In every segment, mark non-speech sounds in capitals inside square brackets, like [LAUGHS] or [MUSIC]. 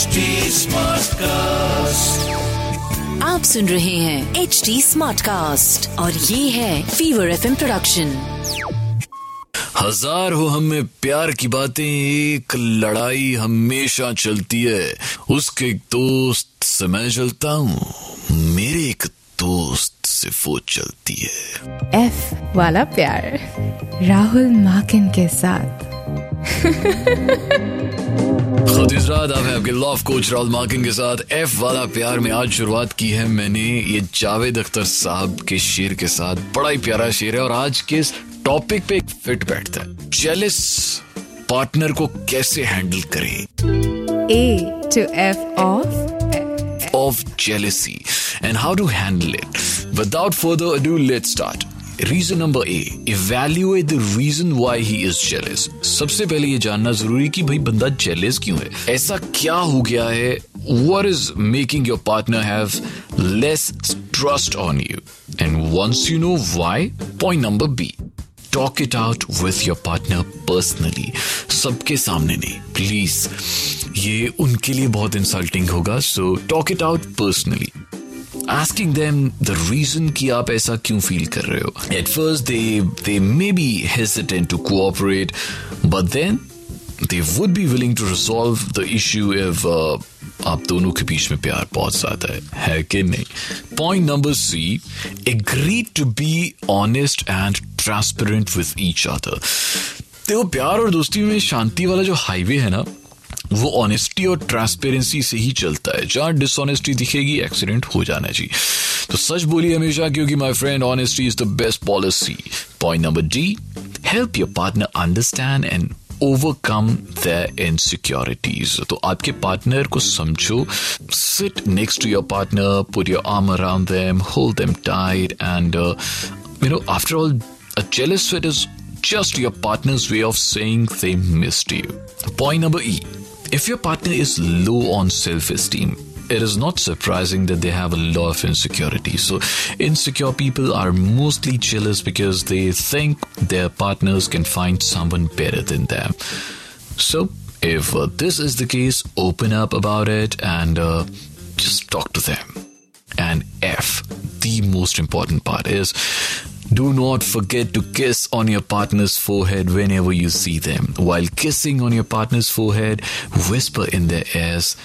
HD Smartcast. आप सुन रहे हैं एच डी स्मार्ट कास्ट और ये है फीवर एफ़ प्रोडक्शन हज़ार हो हम में प्यार की बातें एक लड़ाई हमेशा चलती है। उसके एक दोस्त से मैं चलता हूँ मेरे एक दोस्त से वो चलती है। एफ़ वाला प्यार राहुल माकिन के साथ। [LAUGHS] रात आप आपके लव कोच राहुल मार्किंग के साथ। एफ़ वाला प्यार में आज शुरुआत की है मैंने ये जावेद अख्तर साहब के शेर के साथ। बड़ा ही प्यारा शेर है और आज के इस टॉपिक पे एक फिट बैठता है। जेलिस पार्टनर को कैसे हैंडल करें? A to F of of jealousy. And how to handle it. Without further ado, let's start. Reason number A evaluate the reason why he is jealous सबसे पहले ये जानना ज़रूरी कि भाई बंदा जेलस क्यों है? ऐसा क्या हो गया है? What is making your partner have less trust on you and once you know why point number B talk it out with your partner personally सबके सामने नहीं प्लीज़ ये उनके लिए बहुत इंसल्टिंग होगा so talk it out personally asking them the reason कि आप ऐसा क्यों फील कर रहे हो at first they they may be hesitant to cooperate but then they would be willing to resolve the issue if uh, आप दोनों के बीच में प्यार बहुत ज्यादा है है कि नहीं point number C agree to be honest and transparent with each other देखो प्यार और दोस्ती में शांति वाला जो हाईवे है ना वो ऑनेस्टी और ट्रांसपेरेंसी से ही चलता है जहाँ डिसऑनेस्टी दिखेगी एक्सीडेंट हो जाना जी तो सच बोलिए हमेशा, क्योंकि my friend honesty is the best policy point number D help your partner understand and overcome the insecurities तो आपके पार्टनर को समझो sit next to your partner put your arm around them hold them tight and you know after all jealous fit is just your partner's way of saying they missed you. Point number E. If your partner is low on self-esteem, it is not surprising that they have a lot of insecurity. So, insecure people are mostly jealous because they think their partners can find someone better than them. So, if uh, this is the case, open up about it and uh, just talk to them. And F, the most important part is do not forget to kiss on your partner's forehead whenever you see them. While kissing on your partner's forehead, whisper in their ears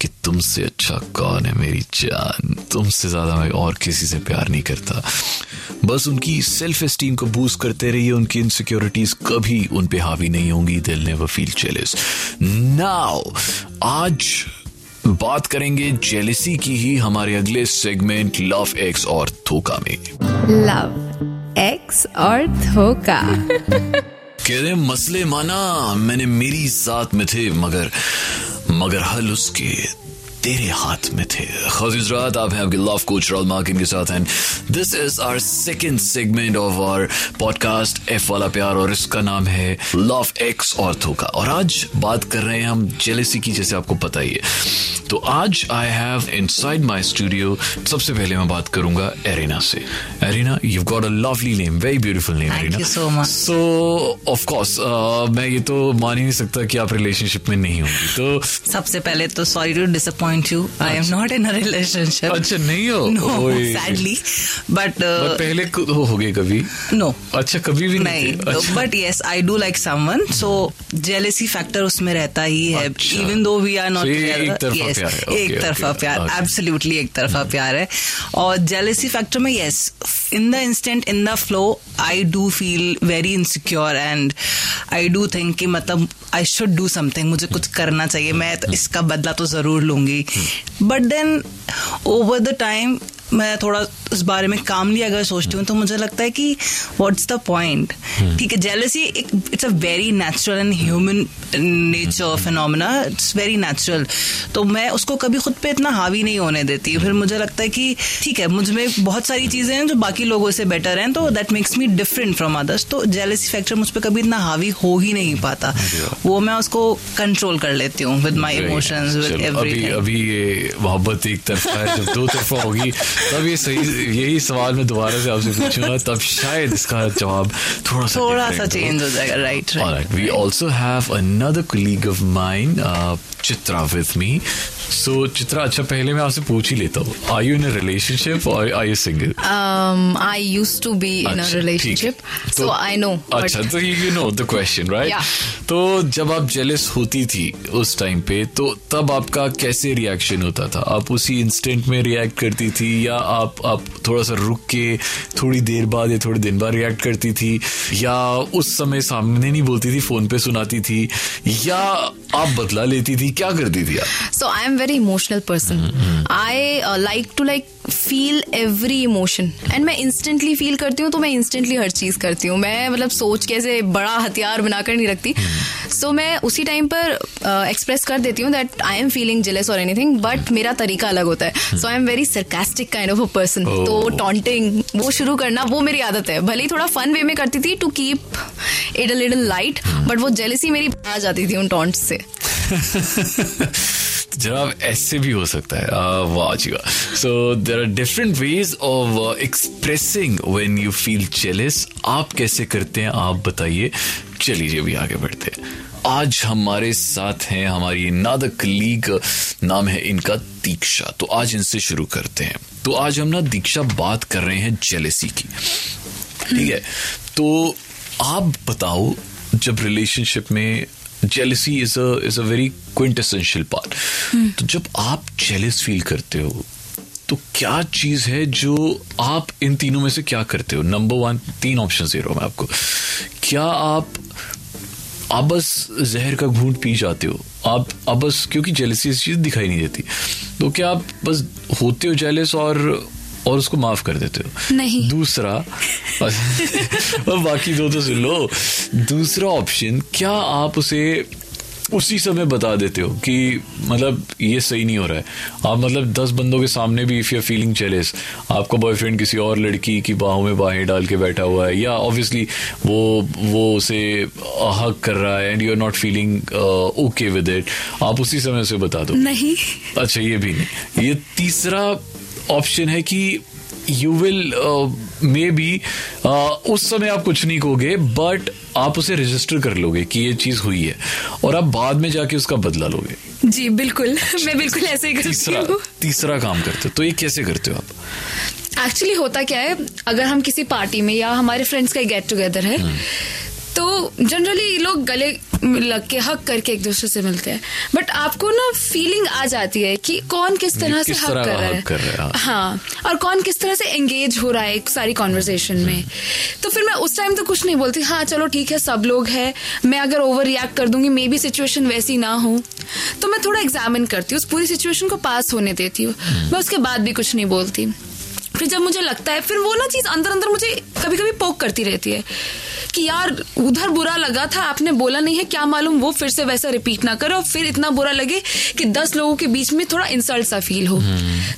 कि तुमसे अच्छा कौन है मेरी जान तुमसे ज़्यादा मैं और किसी से प्यार नहीं करता बस उनकी सेल्फ एस्टीम को बूस्ट करते रहिए उनकी इनसिक्योरिटीज कभी उन पे हावी नहीं होंगी दिल नेवर फील जेलस नाउ आज बात करेंगे जेलिसी की ही हमारे अगले सेगमेंट लव एक्स और थोका में। लव एक्स और धोखा। [LAUGHS] कह रहे मसले माना मैंने मेरी साथ में थे मगर मगर हल उसके तेरे हाथ में थे। खजीज रात आप हैं आपके लव कोच रॉल मार्किन के साथ and this is our second segment of our podcast F वाला प्यार और इसका नाम है लव एक्स और धोखा। और आज बात कर रहे हैं हम जेलेसी की जैसे आपको पता ही है। तो आज I have inside my studio सबसे पहले मैं बात करूँगा एरिना से। Arina you got a lovely name very beautiful name Arina. So of course मैं ये तो मान ही नहीं सकता कि आप रिलेशनशिप में नहीं होंगी। तो सबसे पहले तो sorry to disappoint you I am not in a relationship अच्छा नहीं हो नो। सैडली बट But पहले हो हो गए कभी नो अच्छा कभी भी नहीं? अच्छा। But yes I do like someone so jealousy factor उसमें रहता ही है अच्छा। Even though we are not एक तरफा प्यार है। एब्सोल्युटली एक तरफा प्यार है और जेलेसी फैक्टर में yes in the instant in the flow I do feel very insecure and I do think कि मतलब आई शुड डू समथिंग मुझे कुछ करना चाहिए मैं तो इसका बदला तो ज़रूर लूँगी। But then over the time मैं थोड़ा उस बारे में कामली अगर सोचती हूँ तो मुझे लगता है कि व्हाट्स द पॉइंट ठीक है जेलसी एक it's a very natural and human nature phenomena it's very natural तो मैं उसको कभी खुद पे इतना हावी नहीं होने देती। फिर मुझे लगता है कि ठीक है मुझमें बहुत सारी चीज़ें हैं जो बाकी लोगों से बेटर हैं तो that makes me different from others तो जेलसी फैक्टर मुझ पर कभी इतना हावी हो ही नहीं पाता। वो मैं उसको कंट्रोल कर लेती हूँ विद माई इमोशंस विद चलो, अभी अभी ये मोहब्बत एक तरफा है जब दो तरफा होगी। तब ये सही यही सवाल मैं दोबारा से आपसे पूछूँगा तब शायद इसका जवाब थोड़ा सा थोड़ा सा हो। चेंज हो जाएगा right All right. We also have another colleague of mine, uh, Chitra, me. So, Chitra, अच्छा पहले मैं आपसे पूछ ही लेता हूँ. You single? Um, I used to be in a अच्छा, relationship, ठीक है। so I know. but- अच्छा तो know the question, right? Yeah. तो जब आप जेलस होती थी उस टाइम पे तो तब आपका कैसे रिएक्शन होता था आप उसी इंस्टेंट में रिएक्ट करती थी या आप आप थोड़ा सा रुक के थोड़ी देर बाद या थोड़े दिन बाद रिएक्ट करती थी या उस समय सामने नहीं बोलती थी फ़ोन पे सुनाती थी या आप बदला लेती थी क्या करती थी आप So I am very emotional person. I uh, like to like feel every emotion. And मैं इंस्टेंटली फील करती हूँ तो मैं इंस्टेंटली हर चीज़ करती हूँ। मैं मतलब सोच के ऐसे बड़ा हथियार बनाकर नहीं रखती। सो so, मैं उसी टाइम पर एक्सप्रेस कर देती हूँ that I am feeling jealous और एनीथिंग बट मेरा तरीका अलग होता है। So I am very sarcastic kind of a person. तो टॉन्टिंग वो शुरू करना वो मेरी आदत है। भले ही थोड़ा फन वे में करती थी to keep it a little light but वो जेलसी मेरी आ जाती थी उन टॉन्ट से। [LAUGHS] जनाब, ऐसे भी हो सकता है। वाह जी वाह so there are different ways of expressing when you feel jealous आप कैसे करते हैं, आप बताइए। चलिए जी, अभी आगे बढ़ते हैं। आज हमारे साथ हैं हमारी नाद कलीग नाम है इनका दीक्षा। तो आज इनसे शुरू करते हैं। तो आज हम ना दीक्षा बात कर रहे हैं जेलसी की। ठीक है? तो आप बताओ, जब रिलेशनशिप में jealousy is a is a very quintessential part तो जब आप जेलस फील करते हो तो क्या चीज़ है जो आप इन तीनों में से क्या करते हो? नंबर वन तीन ऑप्शन दे रहा हूँ मैं आपको। क्या आप आप बस जहर का घूंट पी जाते हो? आप आप बस क्योंकि जेलसी चीज़ दिखाई नहीं देती। तो क्या आप बस होते हो जेलस और और उसको माफ़ कर देते हो। नहीं। दूसरा और बाकी दो तो सुन लो। दूसरा ऑप्शन क्या आप उसे उसी समय बता देते हो कि मतलब ये सही नहीं हो रहा है? आप मतलब दस बंदों के सामने भी इफ़ यू फीलिंग जेलस आपका बॉयफ्रेंड किसी और लड़की की बाहों में बाहें डाल के बैठा हुआ है या ऑब्वियसली वो वो उसे हक कर रहा है and you are not feeling okay with it आप उसी समय उसे बता दो। नहीं। अच्छा ये भी नहीं। ये तीसरा ऑप्शन है कि यू विल मे बी उस समय आप कुछ नहीं कहोगे बट आप उसे रजिस्टर कर लोगे कि ये चीज़ हुई है और आप बाद में जाके उसका बदला लोगे। जी बिल्कुल। मैं बिल्कुल ऐसे ही करती तीसरा तीसरा काम करते हो तो ये कैसे करते हो आप? एक्चुअली होता क्या है अगर हम किसी पार्टी में या हमारे फ्रेंड्स का गेट टुगेदर है तो जनरली लोग गले लग के हक करके एक दूसरे से मिलते हैं। बट आपको ना फीलिंग आ जाती है कि कौन किस तरह से हक कर रहा है। कर रहा है, हाँ। और कौन किस तरह से एंगेज हो रहा है एक सारी कॉन्वर्जेशन में। तो फिर मैं उस टाइम तो कुछ नहीं बोलती हाँ चलो ठीक है सब लोग हैं मैं अगर ओवर रिएक्ट कर दूँगी मे बी सिचुएशन वैसी ना हो। तो मैं थोड़ा एग्जामिन करती हूँ उस पूरी सिचुएशन को पास होने देती हूँ। मैं उसके बाद भी कुछ नहीं बोलती। फिर जब मुझे लगता है फिर वो ना चीज़ अंदर अंदर मुझे कभी कभी पोक करती रहती है। कि यार उधर बुरा लगा था आपने बोला नहीं है क्या मालूम वो फिर से वैसा रिपीट ना करे और फिर इतना बुरा लगे कि दस लोगों के बीच में थोड़ा इंसल्ट सा फील हो।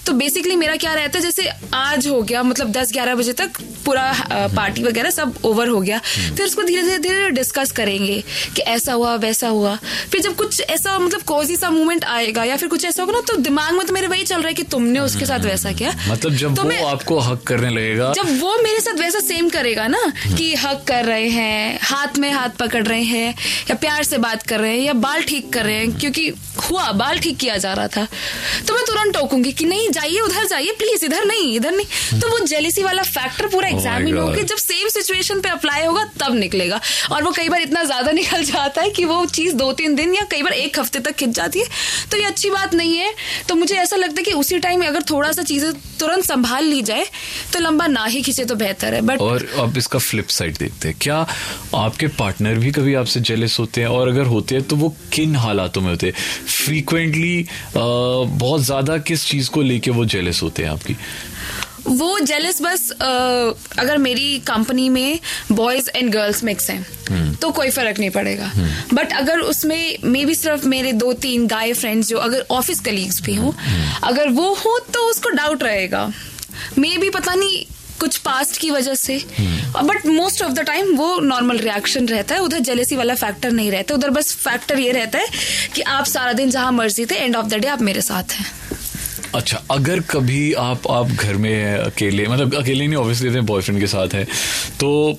तो बेसिकली मेरा क्या रहता है जैसे आज हो गया मतलब दस ग्यारह बजे तक पूरा पार्टी वगैरह सब ओवर हो गया। फिर उसको धीरे धीरे धीरे डिस्कस करेंगे कि ऐसा हुआ वैसा हुआ। फिर जब कुछ ऐसा मतलब कोजी सा मूवमेंट आएगा या फिर कुछ ऐसा होगा ना तो दिमाग में तो मेरे वही चल रहा है कि तुमने उसके साथ वैसा किया। मतलब जब तो वो आपको हक करने लगेगा। जब वो मेरे साथ वैसा सेम करेगा ना कि हक कर रहे हैं हाथ में हाथ पकड़ रहे हैं या प्यार से बात कर रहे हैं या बाल ठीक कर रहे हैं क्योंकि हुआ बाल ठीक किया जा रहा था। तो मैं तुरंत टोकूँगी कि नहीं जाइए उधर जाइए प्लीज़ इधर नहीं इधर नहीं। तो वो जेलिसी वाला फैक्टर पूरा Oh एग्जामिन होकर जब सेम सिचुएशन पे अप्लाई होगा तब निकलेगा। और वो कई बार इतना ज़्यादा [LAUGHS] निकल जाता है कि वो चीज़ दो तीन दिन या कई बार एक हफ़्ते तक खिंच जाती है। तो ये अच्छी बात नहीं है। तो मुझे ऐसा लगता है कि उसी टाइम अगर थोड़ा सा चीज़ें तुरंत संभाल ली जाए तो लंबा ना ही खींचे तो बेहतर है। बट और अब इसका फ्लिप साइड देखते हैं। क्या आपके पार्टनर भी कभी आपसे जेलस होते हैं? और अगर होते हैं तो वो किन हालातों में होते हैं? फ्रीक्वेंटली बहुत ज़्यादा किस चीज़ को लेके वो जेलस होते हैं आपकी? वो जेलस बस अ, अगर मेरी कंपनी में बॉयज़ एंड गर्ल्स मिक्स हैं तो कोई फ़र्क नहीं पड़ेगा। बट अगर उसमें मे भी सिर्फ़ मेरे दो तीन गाय फ्रेंड्स जो अगर ऑफ़िस कलीग्स भी हों अगर वो हो तो उसको डाउट रहेगा। मे भी पता नहीं कुछ पास्ट की वजह से। But most of the time वो नॉर्मल रिएक्शन रहता है, उधर जेलेसी वाला फैक्टर नहीं रहता, उधर बस फैक्टर ये रहता है कि आप सारा दिन जहाँ मर्ज़ी थे एंड ऑफ़ द डे आप मेरे साथ हैं। अच्छा अगर कभी आप आप घर में अकेले मतलब अकेले नहीं ऑब्वियसली बॉयफ्रेंड के साथ है तो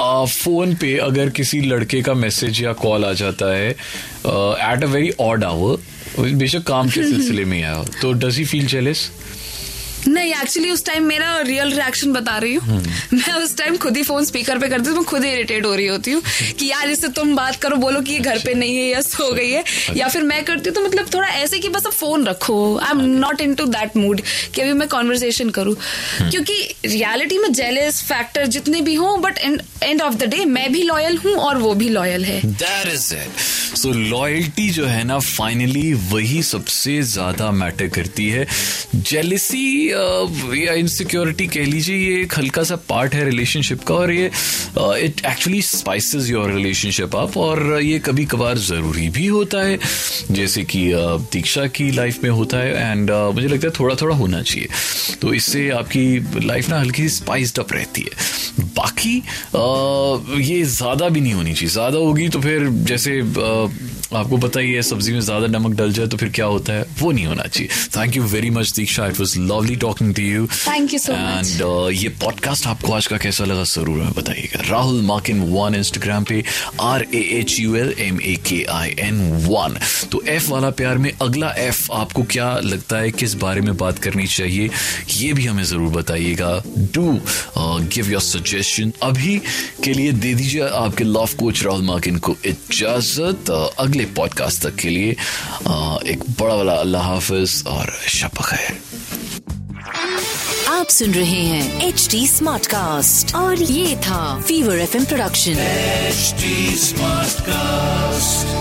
फ़ोन पे अगर किसी लड़के का मैसेज या कॉल आ जाता है at a very odd hour बेशक काम के सिलसिले में आया तो डज ही फील जेलस नहीं एक्चुअली उस टाइम मेरा रियल रिएक्शन बता रही हूँ। मैं उस टाइम खुद ही फ़ोन स्पीकर पे करती हूँ मैं खुद ही इरिटेट हो रही होती हूँ कि यार इससे तुम बात करो बोलो कि ये घर पे नहीं है या सो गई है या फिर मैं करती हूँ तो मतलब थोड़ा ऐसे कि बस अब फ़ोन रखो। I am not into that mood कि अभी मैं कॉन्वर्सेशन करूँ। क्योंकि रियलिटी में जेलस फैक्टर जितने भी हों but end of the day मैं भी लॉयल हूँ और वो भी लॉयल है। सो लॉयल्टी जो है ना फाइनली वही सबसे ज़्यादा मैटर करती है। जेलिसी या इनसिक्योरिटी कह लीजिए, ये एक हल्का सा पार्ट है रिलेशनशिप का और ये it actually spices your relationship up और ये कभी कभार ज़रूरी भी होता है। जैसे कि दीक्षा की लाइफ में होता है एंड मुझे लगता है थोड़ा थोड़ा होना चाहिए। तो इससे आपकी लाइफ ना हल्की स्पाइस्ड अप रहती है। बाकी ये ज़्यादा भी नहीं होनी चाहिए। ज़्यादा होगी तो फिर जैसे आपको पता ही है सब्ज़ी में ज़्यादा नमक डल जाए तो फिर क्या होता है? वो नहीं होना चाहिए। Thank you very much Diksha. It was lovely talking to you Thank you so much. And ये पॉडकास्ट आपको आज का कैसा लगा ज़रूर हमें बताइएगा। राहुल मार्किन वन इंस्टाग्राम पे R A H U L M A K I N one तो एफ़ वाला प्यार में अगला एफ़ आपको क्या लगता है किस बारे में बात करनी चाहिए ये भी हमें ज़रूर बताइएगा। डू गिव योर सजेशन अभी के लिए दे दीजिए आपके लव कोच राहुल मार्किन को इजाज़त। Uh, अगले पॉडकास्ट तक के लिए एक बड़ा वाला अल्लाह हाफिज और शप है आप सुन रहे हैं एच डी स्मार्ट कास्ट और ये था Fever FM production HD smart Smartcast.